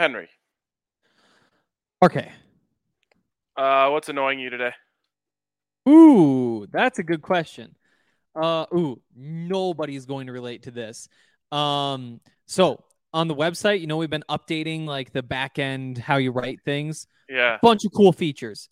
Henry, Okay. uh, what's annoying you today? Ooh, that's a good question. Uh, ooh, nobody's going to relate to this. Um, so on the website, you know, we've been updating like the back end, how you write things, Yeah. bunch of cool features.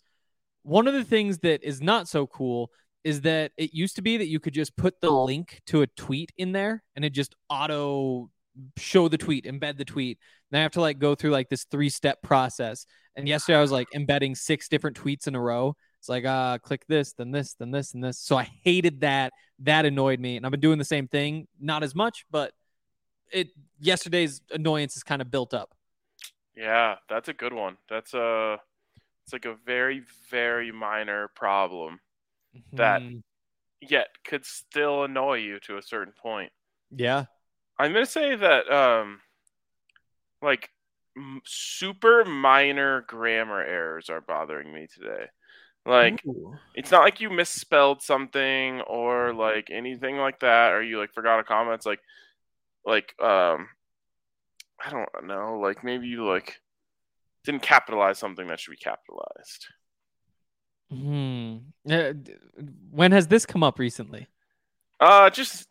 One of the things that is not so cool is that it used to be that you could just put the link to a tweet in there and it just auto show the tweet, embed the tweet. Then I have to like go through like this three step process. And yesterday I was like embedding six different tweets in a row. It's like, uh, click this, then this, then this, and this. So I hated that. That annoyed me. And I've been doing the same thing, not as much, but it yesterday's annoyance is kind of built up. Yeah, that's a good one. That's a it's like a very very minor problem That- Mhm. yet could still annoy you to a certain point. yeah. I'm going to say that um like m- super minor grammar errors are bothering me today. Like Ooh. it's not like you misspelled something or like anything like that or you like forgot a comma it's like like um i don't know like maybe you like didn't capitalize something that should be capitalized Hmm. Uh, when has this come up recently? uh just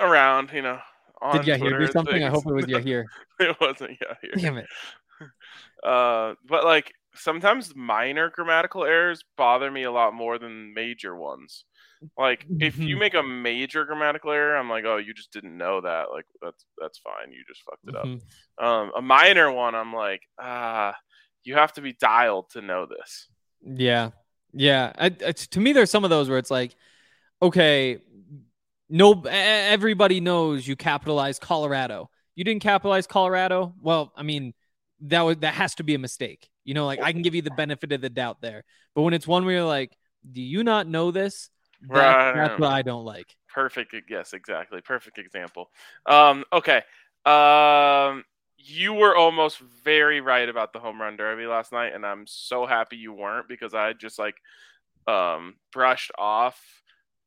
around you know on Did Twitter do something? I hope it was Yahir. it wasn't Yahir. Damn it. uh but like sometimes minor grammatical errors bother me a lot more than major ones like if you Mhm. make a major grammatical error i'm like oh you just didn't know that like that's that's fine you just fucked it up Mhm. um a minor one i'm like ah you have to be dialed to know this Yeah. Yeah. I, to me, there's some of those where it's like, okay, no, everybody knows you capitalized Colorado. You didn't capitalize Colorado. Well, I mean, that was that has to be a mistake. You know, like I can give you the benefit of the doubt there. But when it's one where you're like, do you not know this? That's, Right. that's what I don't like. perfect yes exactly perfect example um okay um you were almost very right about the home run derby last night and i'm so happy you weren't because i just like um brushed off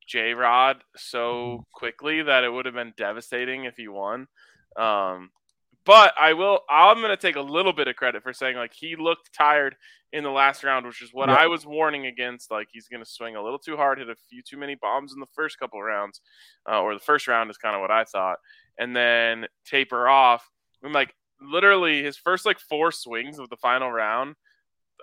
j rod so quickly that it would have been devastating if he won um but i will i'm going to take a little bit of credit for saying like he looked tired in the last round which is what Yeah. i was warning against like he's going to swing a little too hard hit a few too many bombs in the first couple rounds uh, or the first round is kind of what I thought, and then taper off. And like literally his first like four swings of the final round.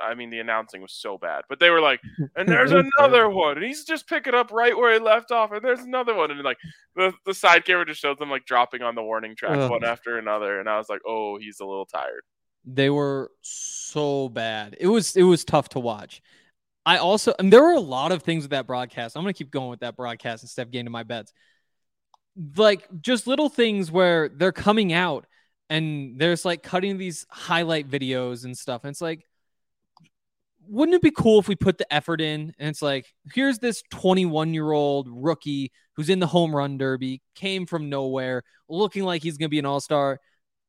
I mean, the announcing was so bad, but they were like, and there's another one, and he's just picking up right where he left off, and there's another one, and like the the side camera just shows them like dropping on the warning track Ugh. one after another, and I was like, oh, he's a little tired. They were so bad. It was it was tough to watch. I also and there were a lot of things with that broadcast. I'm gonna keep going with that broadcast instead of getting to my bets. Like just little things where they're coming out and there's like cutting these highlight videos and stuff. And it's like, wouldn't it be cool if we put the effort in and it's like, here's this 21 year old rookie who's in the home run derby, came from nowhere, looking like he's gonna be an all-star.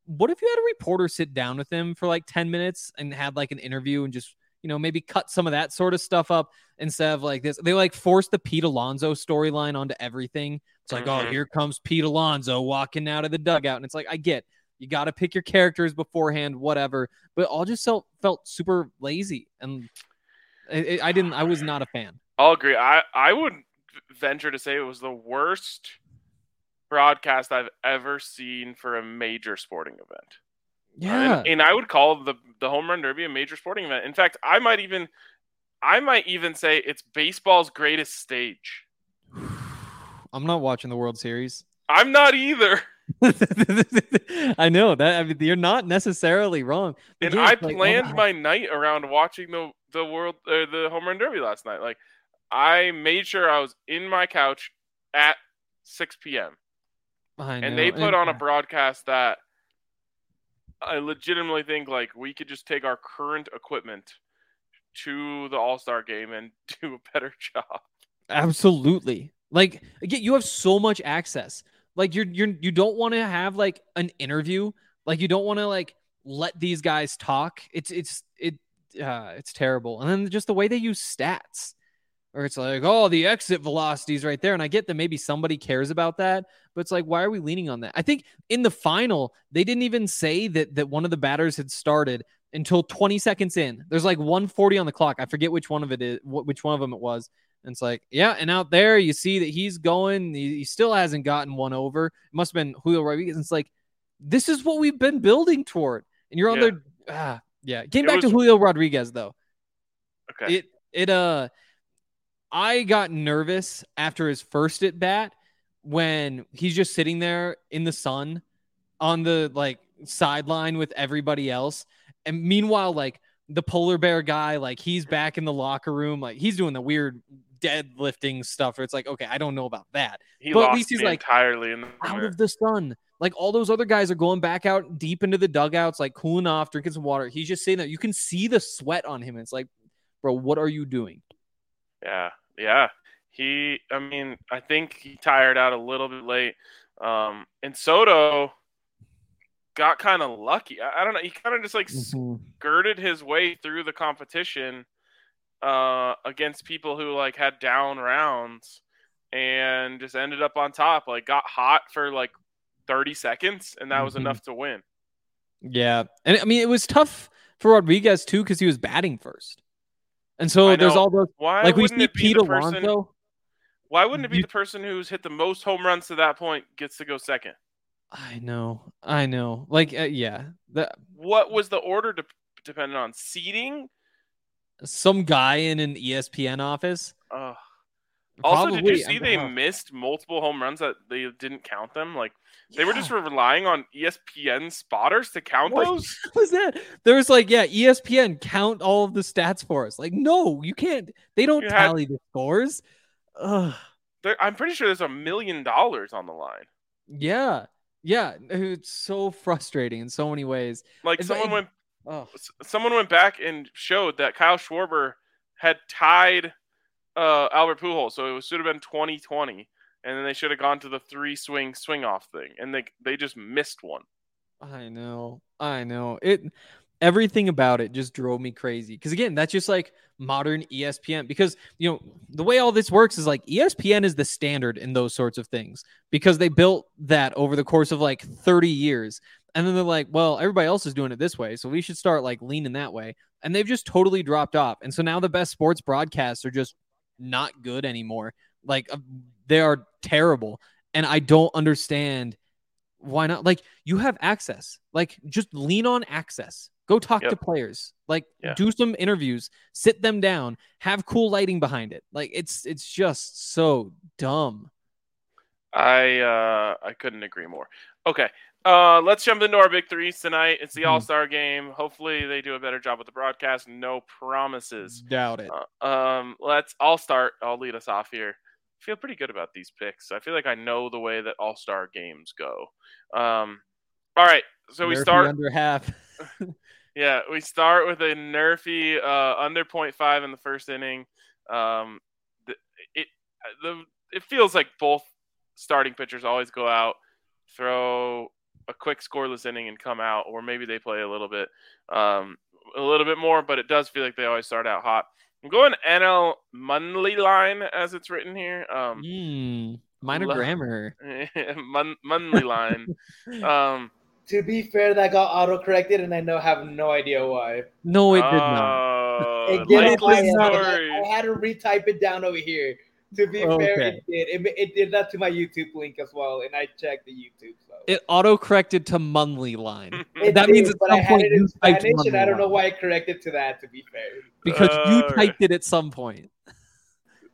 What if you had a reporter sit down with him for like 10 minutes and had like an interview and just you know, maybe cut some of that sort of stuff up instead of like this. They like force the Pete Alonso storyline onto everything. It's like, mm-hmm. oh, here comes Pete Alonso walking out of the dugout. And it's like, I get you got to pick your characters beforehand, whatever. But all just felt felt super lazy, and it, I didn't. I was not a fan. I'll agree. I I would venture to say it was the worst broadcast I've ever seen for a major sporting event. Uh, yeah, and, and I would call the the home run derby a major sporting event. In fact, I might even I might even say it's baseball's greatest stage. I'm not watching the World Series. I'm not either. I know that. I mean, you're not necessarily wrong. And I like, oh planned oh my. my night around watching the the world uh, the home run derby last night. Like, I made sure I was in my couch at 6 p.m. And they put and, on a broadcast that I legitimately think like we could just take our current equipment to the All Star game and do a better job. Absolutely. Like again, you have so much access. Like you're you're you don't want to have like an interview. Like you don't want to like let these guys talk. It's it's it uh it's terrible. And then just the way they use stats. Or it's like, oh, the exit velocities right there. And I get that maybe somebody cares about that, but it's like, why are we leaning on that? I think in the final, they didn't even say that that one of the batters had started until 20 seconds in. There's like 140 on the clock. I forget which one of it is, which one of them it was. And it's like, yeah, and out there you see that he's going. He, he still hasn't gotten one over. It must have been Julio Rodriguez. And it's like, this is what we've been building toward. And you're on yeah. there. Ah, yeah. Came back was... to Julio Rodriguez though. Okay. It it uh, I got nervous after his first at bat when he's just sitting there in the sun on the like sideline with everybody else. And meanwhile, like the polar bear guy, like he's back in the locker room, like he's doing the weird deadlifting stuff. Where it's like, okay, I don't know about that. He but at least he's like entirely in the out of the sun. Like all those other guys are going back out deep into the dugouts, like cooling off, drinking some water. He's just saying that you can see the sweat on him. It's like, bro, what are you doing? Yeah, yeah. He, I mean, I think he tired out a little bit late. Um, and Soto got kind of lucky. I, I, don't know. He kind of just like mm-hmm. skirted his way through the competition uh, against people who like had down rounds and just ended up on top. Like got hot for like 30 seconds, and that was mm-hmm. enough to win. Yeah, and I mean it was tough for Rodriguez too because he was batting first, and so there's all those why like we see Pete Alonso. Why wouldn't it be you, the person who's hit the most home runs to that point gets to go second? I know, I know. Like, uh, yeah. That what was the order de- dependent on seating? Some guy in an ESPN office. Uh, also, did you see they missed multiple home runs that they didn't count them? Like they yeah. were just relying on ESPN spotters to count what those. was that? There was like, yeah, ESPN count all of the stats for us. Like, no, you can't. They don't you tally had, the scores. Ugh. I'm pretty sure there's a million dollars on the line. Yeah, yeah, it's so frustrating in so many ways. Like it's someone like, went Oh. Someone went back and showed that Kyle Schwarber had tied uh, Albert Pujols, so it should have been 2020, and then they should have gone to the three swing swing off thing, and they they just missed one. I know, I know it. Everything about it just drove me crazy because again, that's just like modern ESPN. Because you know the way all this works is like ESPN is the standard in those sorts of things because they built that over the course of like 30 years. And then they're like, well, everybody else is doing it this way. So we should start like leaning that way. And they've just totally dropped off. And so now the best sports broadcasts are just not good anymore. Like uh, they are terrible. And I don't understand why not. Like you have access. Like just lean on access. Go talk yep. to players. Like yeah. do some interviews, sit them down, have cool lighting behind it. Like it's it's just so dumb. I uh I couldn't agree more. Okay. Uh, let's jump into our big threes tonight. It's the Mhm. All Star game. Hopefully, they do a better job with the broadcast. No promises. Doubt it. Uh, um, let's. I'll start. I'll lead us off here. I feel pretty good about these picks. I feel like I know the way that All Star games go. Um, all right. So we start. under half. Yeah, we start with a nerfy uh, under 0.5 in the first inning. Um, the, it the it feels like both starting pitchers always go out, throw a quick scoreless inning, and come out, or maybe they play a little bit um, a little bit more, but it does feel like they always start out hot. I'm going NL monthly line as it's written here. Um, Mm, minor Lo- grammar. Mon- monthly line. Um, To be fair, that got auto corrected, and I know have no idea why. No, it did not. It did on likely my end. story. I had to retype it down over here. To be fair, it did. It, it did that to my YouTube link as well, and I checked the YouTube. So It auto corrected to monthly line It that did, means at but I some had point it in you typed Spanish, and I don't monthly know why it corrected to that. To be fair, because you Uh, typed it at some point.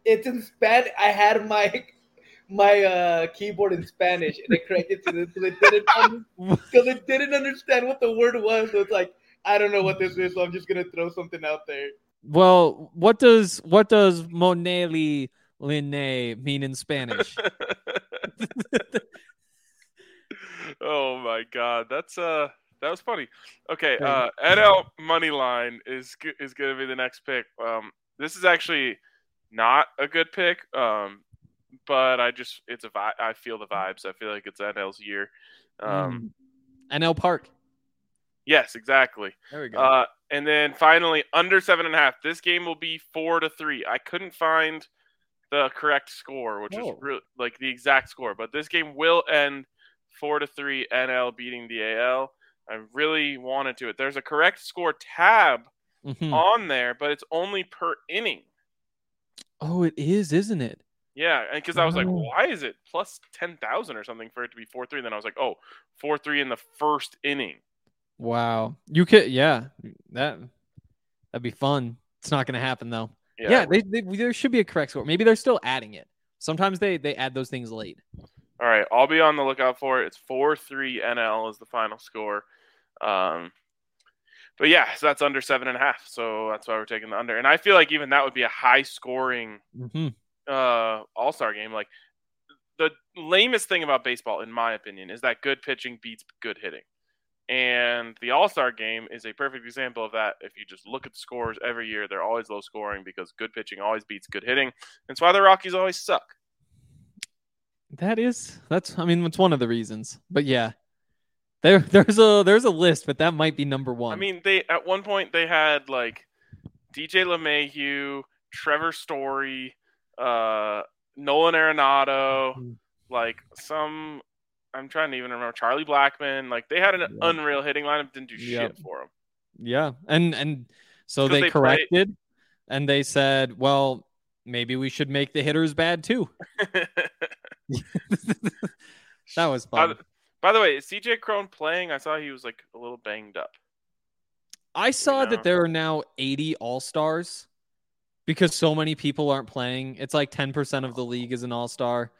it's in Spanish. I had my my uh, keyboard in Spanish, and it corrected to this because it didn't because it didn't understand what the word was. So it's like I don't know what this is, so I'm just gonna throw something out there. Well, what does what does Moneli Linne mean in Spanish? oh my god, that's uh that was funny. Okay, uh NL money line is is going to be the next pick. Um this is actually not a good pick. Um but I just it's a vibe I feel the vibes. I feel like it's NL's year. Um Mm. NL Park. yes, exactly. There we go. Uh, and then finally, under seven and a half. This game will be four to three. I couldn't find the correct score, which Oh. is re- like the exact score, but this game will end four to three. NL beating the AL. I really wanted to. It. There's a correct score tab Mhm. on there, but it's only per inning. Oh, it is, isn't it? Yeah, and because I was like, Oh. why is it plus ten thousand or something for it to be four three? Then I was like, oh, four three in the first inning. Wow. You could, yeah, that that'd be fun. It's not going to happen though. Yeah, Yeah, they, they, there should be a correct score. Maybe they're still adding it. Sometimes they they add those things late. All right, I'll be on the lookout for it. It's four three NL is the final score. Um, but yeah, so that's under seven and a half. So that's why we're taking the under. And I feel like even that would be a high scoring hmm uh, All Star game. Like the lamest thing about baseball, in my opinion, is that good pitching beats good hitting. And the All Star game is a perfect example of that. If you just look at the scores every year, they're always low scoring because good pitching always beats good hitting. That's why the Rockies always suck. That is that's I mean it's one of the reasons. But yeah. There there's a there's a list, but that might be number one. I mean, they at one point they had like DJ LeMahieu, Trevor Story, uh, Nolan Arenado, Mhm. like some. I'm trying to even remember Charlie Blackmon. Like they had an Yeah. unreal hitting lineup, didn't do Yep. shit for them. Yeah, and and so they, they corrected, and they said, well, maybe we should make the hitters bad too. that was by, the, by the way, is CJ Cron playing? I saw he was like a little banged up. I saw know. that there are now 80 All Stars because so many people aren't playing. It's like 10% of the league is an All Star.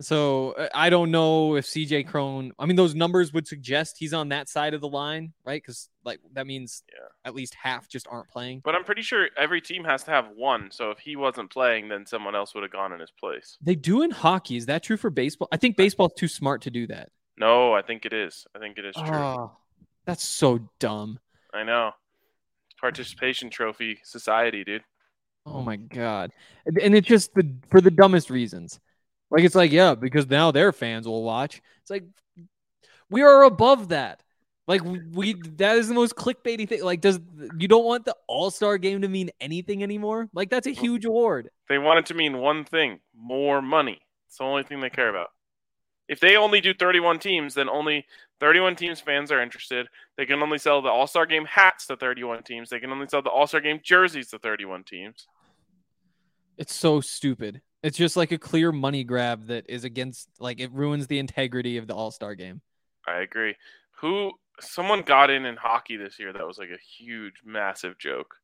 So uh, I don't know if CJ Cron. I mean, those numbers would suggest he's on that side of the line, right? Because like that means Yeah. at least half just aren't playing. But I'm pretty sure every team has to have one. So if he wasn't playing, then someone else would have gone in his place. They do in hockey. Is that true for baseball? I think baseball's too smart to do that. No, I think it is. I think it is true. Oh, that's so dumb. I know. Participation trophy society, dude. Oh my god. And- And it's just the for the dumbest reasons. Like it's like, yeah, because now their fans will watch. It's like we are above that. Like we, that is the most clickbaity thing. Like, does you don't want the all-star game to mean anything anymore? Like that's a huge award. They want it to mean one thing more money. It's the only thing they care about. If they only do 31 teams, then only 31 teams fans are interested. They can only sell the All Star game hats to 31 teams. They can only sell the All Star game jerseys to 31 teams. It's so stupid. It's just like a clear money grab that is against like it ruins the integrity of the all-star game. I agree. Who someone got in in hockey this year that was like a huge, massive joke.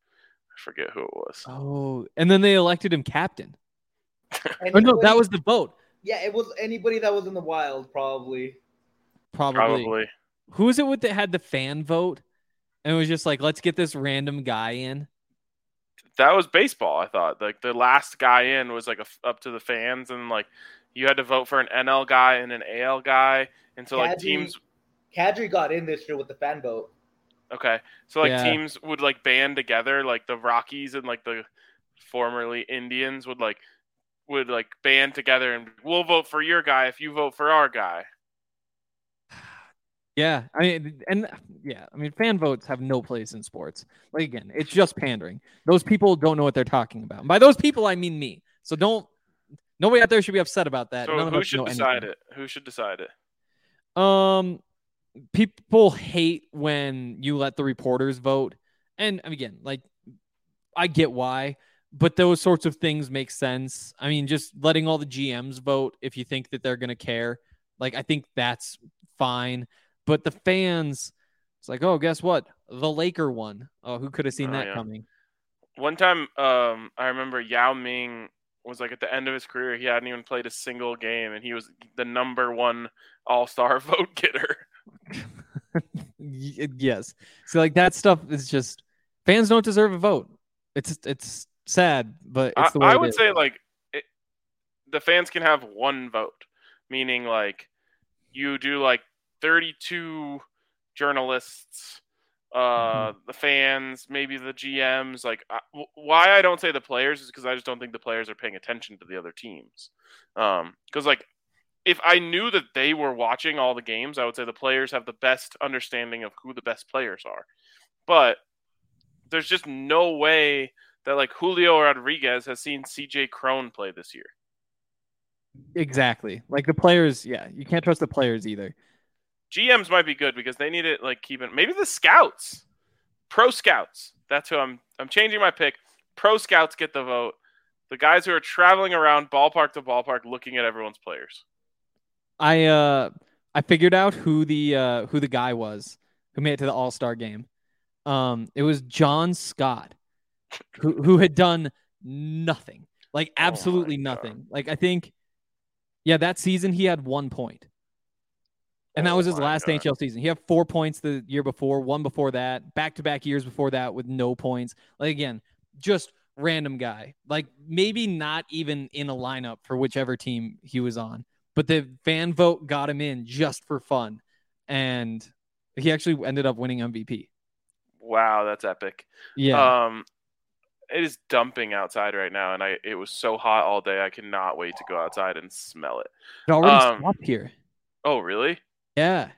I forget who it was. Oh, and then they elected him captain. Oh no, that was the vote. yeah. It was anybody that was in the wild, probably. probably. Probably. Who is it with that had the fan vote? And it was just like, let's get this random guy in. That was baseball. I thought like the last guy in was like a, up to the fans, and like you had to vote for an NL guy and an AL guy, and so like teams. Kadri got in this year with the fan vote. Okay, so like Yeah. teams would like band together, like the Rockies and like the formerly Indians would like would like band together and we'll vote for your guy if you vote for our guy. Yeah, I mean, and yeah, I mean, fan votes have no place in sports. Like again, it's just pandering. Those people don't know what they're talking about. And by those people, I mean me. So don't. Nobody out there should be upset about that. So None who should decide anything. it? Who should decide it? Um, people hate when you let the reporters vote, and again, like I get why, but those sorts of things make sense. I mean, just letting all the GMs vote if you think that they're gonna care, like I think that's fine. But the fans, it's like, oh, guess what? The Laker won. Oh, who could have seen Oh, that yeah. coming? One time, um, I remember Yao Ming was like at the end of his career, he hadn't even played a single game, and he was the number one All Star vote getter. Yes. So like that stuff is just fans don't deserve a vote. It's it's sad, but I, it's the way I would say like it, the fans can have one vote, meaning like you do like 32 journalists, uh, the fans, maybe the GMs. Like I, why I don't say the players is because I just don't think the players are paying attention to the other teams. Um, because like if I knew that they were watching all the games, I would say the players have the best understanding of who the best players are. But there's just no way that like Julio Rodriguez has seen CJ Cron play this year. Exactly. Like the players, yeah, you can't trust the players either. GMs might be good because they need it like keeping maybe the scouts, pro scouts. That's who I'm. I'm changing my pick. Pro scouts get the vote. The guys who are traveling around ballpark to ballpark looking at everyone's players. I uh I figured out who the uh who the guy was who made it to the All-Star game. Um it was John Scott who who had done nothing. Like Oh absolutely God. nothing. Like I think yeah, that season he had 1 point. And that Oh was his last God. NHL season. He had 4 points the year before, one before that, back-to-back years before that with no points. Like again, just random guy. Like maybe not even in a lineup for whichever team he was on but the fan vote got him in just for fun and he actually ended up winning mvp Wow, that's epic. yeah Um, it is dumping outside right now, and I it was so hot all day. I cannot wait to go outside and smell it. it already um, stopped here Oh, really? Yeah.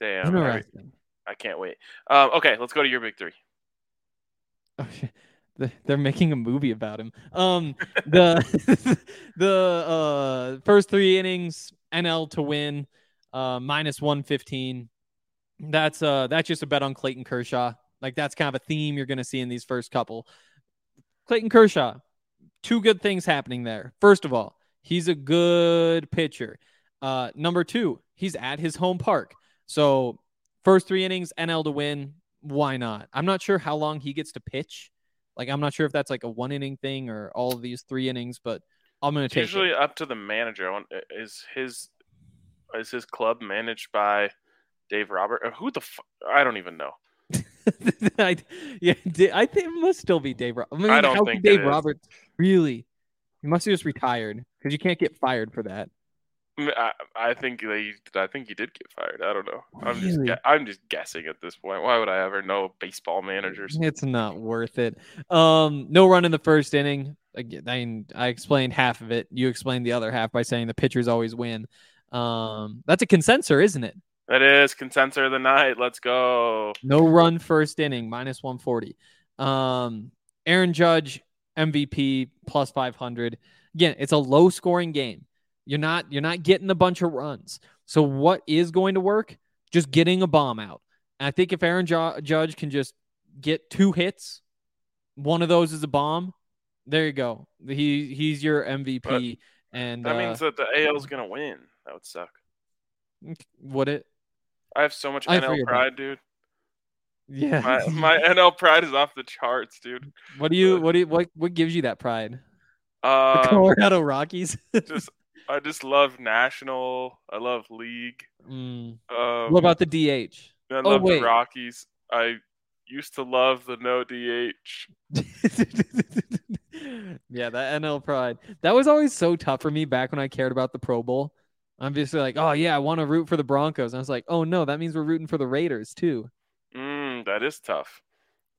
Damn. interesting. I can't wait. Um, okay, let's go to your big three. Oh, they're making a movie about him. Um the the uh first three innings nl to win uh minus 115 that's uh that's just a bet on clayton kershaw. Like that's kind of a theme you're gonna see in these first couple. Clayton kershaw two good things happening there. First of all he's a good pitcher uh number two he's at his home park so first three innings nl to win why not i'm not sure how long he gets to pitch like I'm not sure if that's like a one inning thing or all of these three innings, but I'm gonna It's take usually up to the manager. Want, is his is his club managed by Dave Robert? Who the f- I don't even know. I, yeah, I think it must still be Dave. Ro- I, mean, I don't think Dave. Roberts really. He must have just retired because you can't get fired for that. I, think they I think he did get fired. I don't know. I'm just Really? I'm just guessing at this point. Why would I ever know baseball managers? It's not worth it. Um, no run in the first inning. Again, I, I explained half of it. You explained the other half by saying the pitchers always win. Um, that's a consensor, isn't it? That is consensor of the night. Let's go. No run first inning, minus 140. Um, Aaron Judge, MVP, plus 500. Again, it's a low scoring game. You're not you're not getting a bunch of runs. So what is going to work? Just getting a bomb out. And I think if Aaron Ju- Judge can just get two hits, one of those is a bomb. There you go. He he's your MVP. and That uh, means that the AL is gonna win. That would suck. would it? I have so much I NL that. pride, dude. Yeah. My my NL pride is off the charts, dude. what do you what do you what what gives you that pride? The Uh, Colorado Rockies. just I just love national. I love league. Mm. Um, What about the DH? I oh, love wait. the Rockies. I used to love the no DH. yeah, that NL pride. That was always so tough for me back when I cared about the Pro Bowl. I'm just like, oh yeah, I want to root for the Broncos. And I was like, oh no, that means we're rooting for the Raiders too. Mm, that is tough.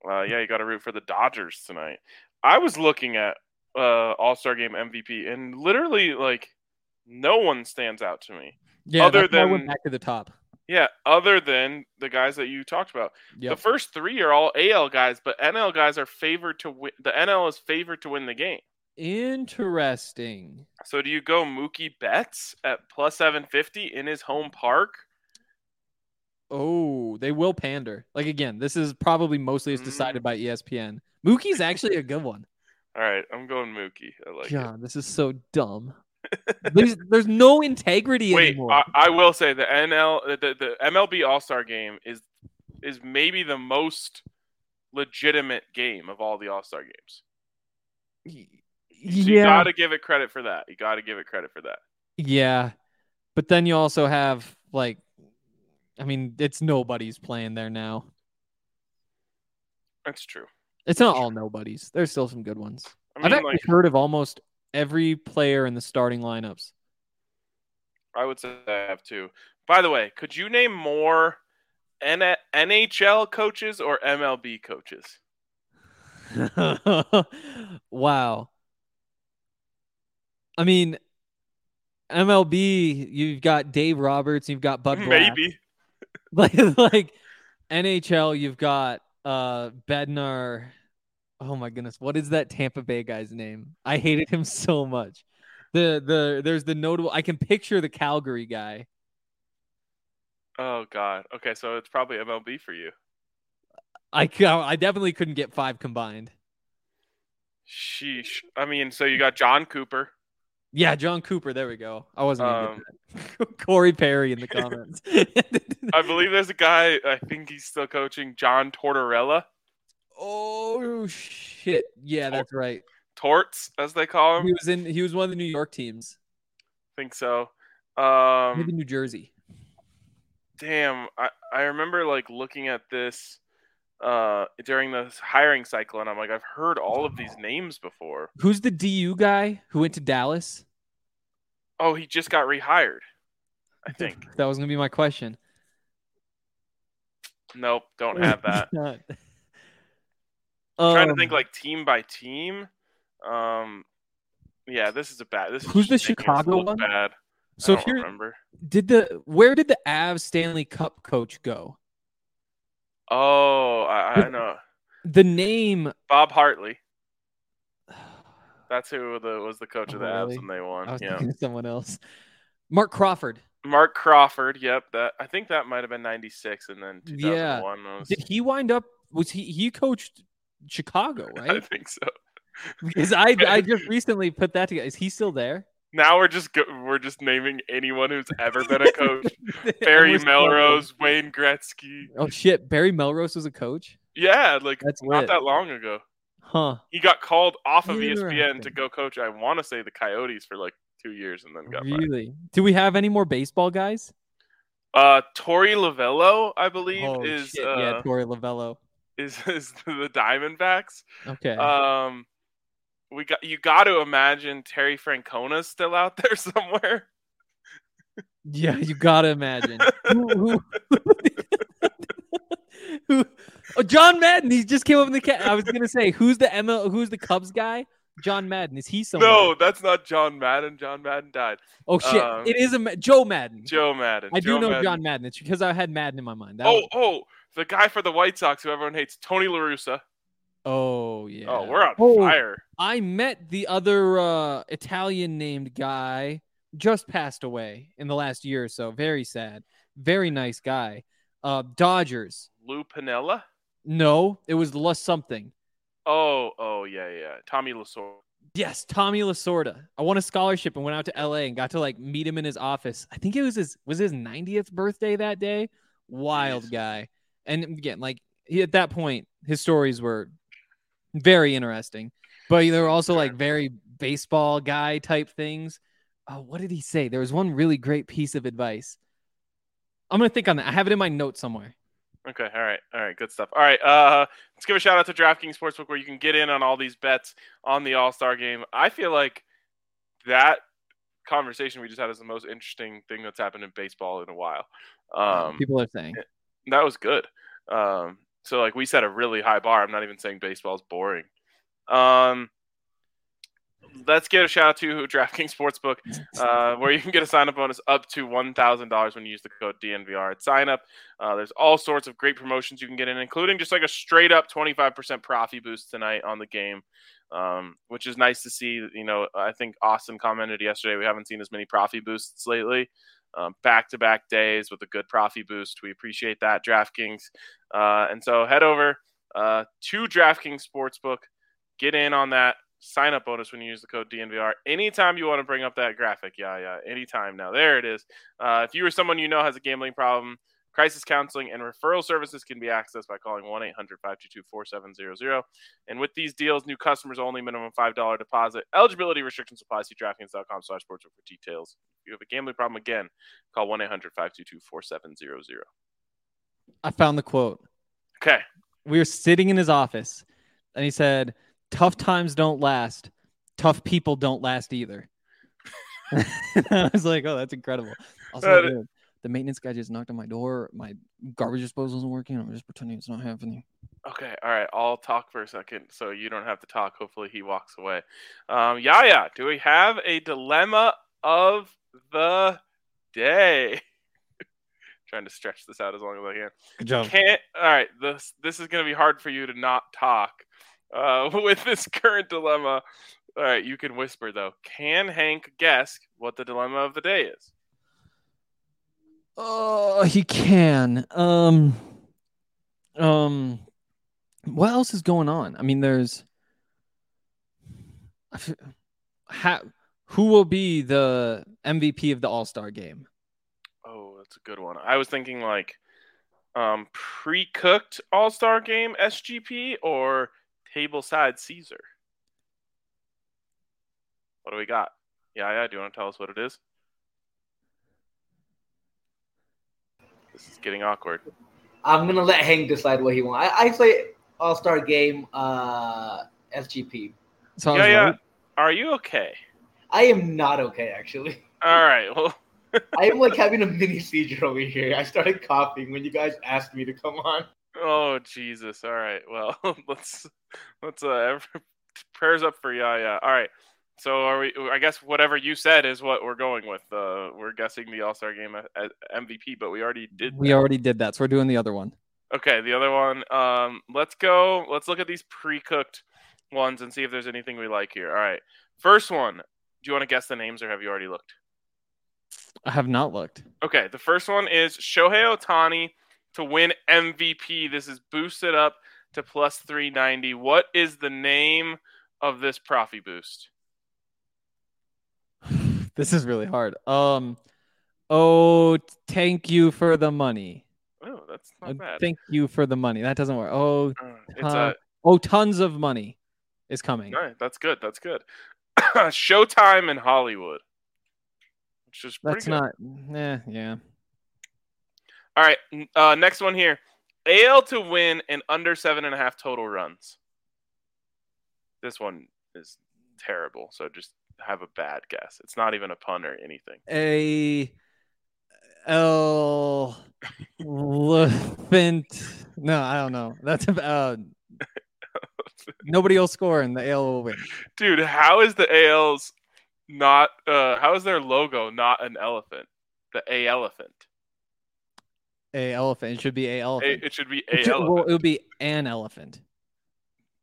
Uh, yeah, you got to root for the Dodgers tonight. I was looking at uh, All Star Game MVP, and literally, like, no one stands out to me. Yeah, Other why I went than- back to the top. Yeah, other than the guys that you talked about. Yep. The first three are all AL guys, but NL guys are favored to win. The NL is favored to win the game. Interesting. So do you go Mookie Betts at plus 750 in his home park? Oh, they will pander. Like again, this is probably mostly is decided Mm. by ESPN. Mookie's actually a good one. All right, I'm going Mookie. I like it. God, this is so dumb. There's, there's no integrity Wait, anymore. I, I will say the NL, the, the, MLB All Star Game is is maybe the most legitimate game of all the All Star games. Y- So you got to give it credit for that. You got to give it credit for that. yeah, but then you also have like, I mean, it's nobody's playing there now. That's true. It's not all nobodies. There's still some good ones. I I've mean, actually like heard of almost every player in the starting lineups. I would say I have two. By the way, could you name more N- NHL coaches or MLB coaches? wow. I mean, MLB, you've got Dave Roberts, you've got Bud Black. Maybe. like like NHL, you've got uh Bednar. Oh my goodness, what is that Tampa Bay guy's name? I hated him so much. The the there's the notable. I can picture the Calgary guy. Oh God. Okay, so it's probably MLB for you. I I definitely couldn't get five combined. Sheesh. I mean, so you got Jon Cooper. Yeah, Jon Cooper. There we go. I wasn't Um. Corey Perry in the comments. I believe there's a guy. I think he's still coaching. John Tortorella, oh shit! Yeah, that's right. Torts as they call him. He was in. He was one of the New York teams. think so. Um, Maybe New Jersey. damn. I I remember like looking at this uh during the hiring cycle, and I'm like, I've heard all of these names before. Who's the DU guy who went to Dallas? Oh, he just got rehired. I think. That was gonna be my question. Nope, don't have that. I'm trying to Um, think like team by team. Um, yeah, this is a bad. This is Who's the just making us Chicago one? Bad. So here, remember. did the where did the Avs Stanley Cup coach go? Oh, I, I know. The name. Bob Hartley. That's who the, was the coach of the Oh, really? Avs when they won. I was Yeah. thinking someone else. Marc Crawford. Marc Crawford. Yep. That I think that might have been '96, and then Yeah. 2001 was. Did he wind up? Was he he coached Chicago, right? I think so. Because I I just recently put that together. Is he still there? Now we're just go, we're just naming anyone who's ever been a coach. Barry Melrose, Wayne Gretzky. Oh shit! Barry Melrose was a coach. Yeah, like That's not lit. that long ago. Huh? He got called off of ESPN to go coach. I want to say the Coyotes for like two years, and then got fired. Really? Do we have any more baseball guys? Uh, Torey Lovullo, I believe, Oh is uh, yeah, Torey Lovullo. Is is the Diamondbacks. Okay. Um, we got you got to imagine Terry Francona's still out there somewhere. yeah, you gotta imagine. who, who, oh, John Madden. He just came up in the cat. I was gonna say, who's the ML? Who's the Cubs guy? John Madden. Is he somewhere? No, that's not John Madden. John Madden died. Oh shit! um, it is a Joe Maddon. Joe Maddon. I Joe do know Madden. John Madden. It's because I had Madden in my mind. That Oh, was- oh, the guy for the White Sox who everyone hates, Tony La Russa. oh yeah. Oh, we're on Oh, fire. I met the other uh, Italian named guy. Just passed away in the last year or so. Very sad. Very nice guy. Uh, Dodgers. Lou Piniella. No, it was Less something. Oh, oh yeah, yeah. Tommy Lasorda. Yes, Tommy Lasorda. I won a scholarship and went out to LA and got to like meet him in his office. I think it was his was his 90th birthday that day. Wild Jeez. guy. And again, like he at that point, his stories were very interesting. But they were also like very baseball guy type things. oh, what did he say? There was one really great piece of advice. I'm gonna think on that. I have it in my notes somewhere. Okay, all right, all right, good stuff. All right, uh, let's give a shout out to DraftKings Sportsbook where you can get in on all these bets on the All Star Game. I feel like that conversation we just had is the most interesting thing that's happened in baseball in a while. Um, People are saying that was good. Um, so like we set a really high bar. I'm not even saying baseball is boring. Um, let's give a shout out to DraftKings Sportsbook, uh, where you can get a sign up bonus up to $1,000 when you use the code DNVR at sign up. Uh, there's all sorts of great promotions you can get in, including just like a straight up 25% profit boost tonight on the game, um, which is nice to see. You know, I think Austin commented yesterday we haven't seen as many profit boosts lately. Back to back days with a good profit boost. We appreciate that, DraftKings. Uh, and so head over uh, to DraftKings Sportsbook, get in on that sign up bonus when you use the code DNVR. Anytime you want to bring up that graphic, yeah, yeah, anytime now. There it is. Uh, if you or someone you know has a gambling problem, crisis counseling and referral services can be accessed by calling 1 800 522 4700. And with these deals, new customers only, minimum $5 deposit. Eligibility restrictions apply. See DraftKings.com slash sports for details. If you have a gambling problem, again, call 1 800 522 4700. I found the quote. Okay. We were sitting in his office and he said, tough times don't last. Tough people don't last either. I was like, oh, that's incredible. Also, the maintenance guy just knocked on my door. My garbage disposal isn't working. I'm just pretending it's not happening. Okay, all right. I'll talk for a second, so you don't have to talk. Hopefully, he walks away. Um, yeah, yeah. Do we have a dilemma of the day? Trying to stretch this out as long as I can. Good job. Can't. All right. This this is going to be hard for you to not talk uh, with this current dilemma. All right, you can whisper though. Can Hank guess what the dilemma of the day is? Oh, he can. Um, um, what else is going on? I mean, there's ha, who will be the MVP of the All Star game? Oh, that's a good one. I was thinking like um, pre-cooked All Star game SGP or tableside Caesar. What do we got? Yeah, yeah. Do you want to tell us what it is? This is getting awkward. I'm gonna let Hank decide what he wants. I, I say All Star Game, uh, SGP. So yeah, yeah. Are you okay? I am not okay, actually. All right. Well, I am like having a mini seizure over here. I started coughing when you guys asked me to come on. Oh Jesus! All right. Well, let's let's uh prayers up for Yaya. All right. So are we? I guess whatever you said is what we're going with. Uh, we're guessing the All Star Game MVP, but we already did. We that. already did that, so we're doing the other one. Okay, the other one. Um, let's go. Let's look at these pre-cooked ones and see if there's anything we like here. All right. First one. Do you want to guess the names, or have you already looked? I have not looked. Okay, the first one is Shohei Ohtani to win MVP. This is boosted up to plus 390. What is the name of this Profi boost? this is really hard. Um, oh, thank you for the money. Oh, that's not Uh, bad. Thank you for the money. That doesn't work. Oh, Uh, it's uh, a oh, tons of money is coming. all right, that's good. That's good. Showtime in Hollywood, which is pretty That's good. not. Yeah, yeah. All right, uh, next one here. AL to win and under seven and a half total runs. This one is terrible. So just have a bad guess. It's not even a pun or anything. A elephant. No, I don't know. That's a- uh, nobody will score and the AL will win. Dude, how is the AL's not? Uh, how is their logo not an elephant? The A elephant. A elephant. It should be a A, elephant. it should be It A should- well, it would be an elephant.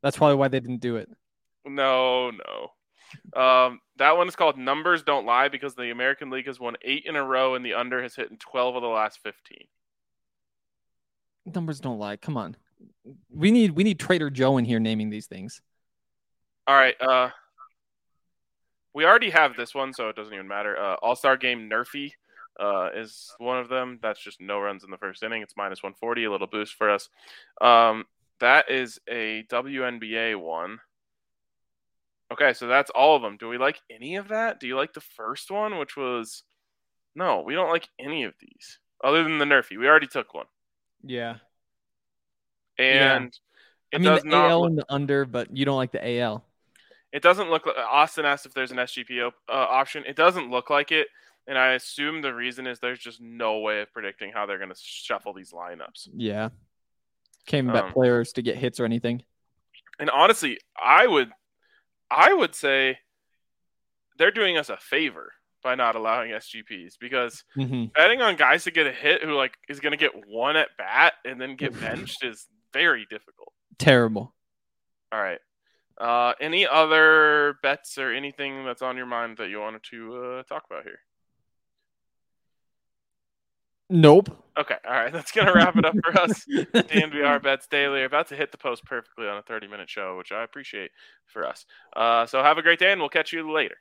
That's probably why they didn't do it. No, no. Um, that one is called Numbers Don't Lie because the American League has won eight in a row and the under has hit in 12 of the last 15. Numbers don't lie. Come on. We need we need Trader Joe in here naming these things. All right. Uh, we already have this one, so it doesn't even matter. Uh, All Star Game Nerfy uh, is one of them. That's just no runs in the first inning. It's minus 140, a little boost for us. Um, that is a WNBA one. Okay, so that's all of them. Do we like any of that? Do you like the first one, which was no, we don't like any of these other than the Nerfy. We already took one, Yeah. and it I mean does the not. AL look- and the under, but you don't like the AL. it doesn't look like Austin asked if there's an SGP op- uh, option. It doesn't look like it, and I assume the reason is there's just no way of predicting how they're going to shuffle these lineups. Yeah. Even bet Um, players to get hits or anything. And honestly, I would, I would say, they're doing us a favor by not allowing SGPs because hmm betting on guys to get a hit who like is going to get one at bat and then get benched is very difficult. Terrible. All right. Uh, any other bets or anything that's on your mind that you wanted to uh, talk about here? Nope. Okay, all right, that's gonna wrap it up for us. DNVR bets daily. Are about to hit the post perfectly on a 30 minute show, which I appreciate for us. Uh, so have a great day, and we'll catch you later.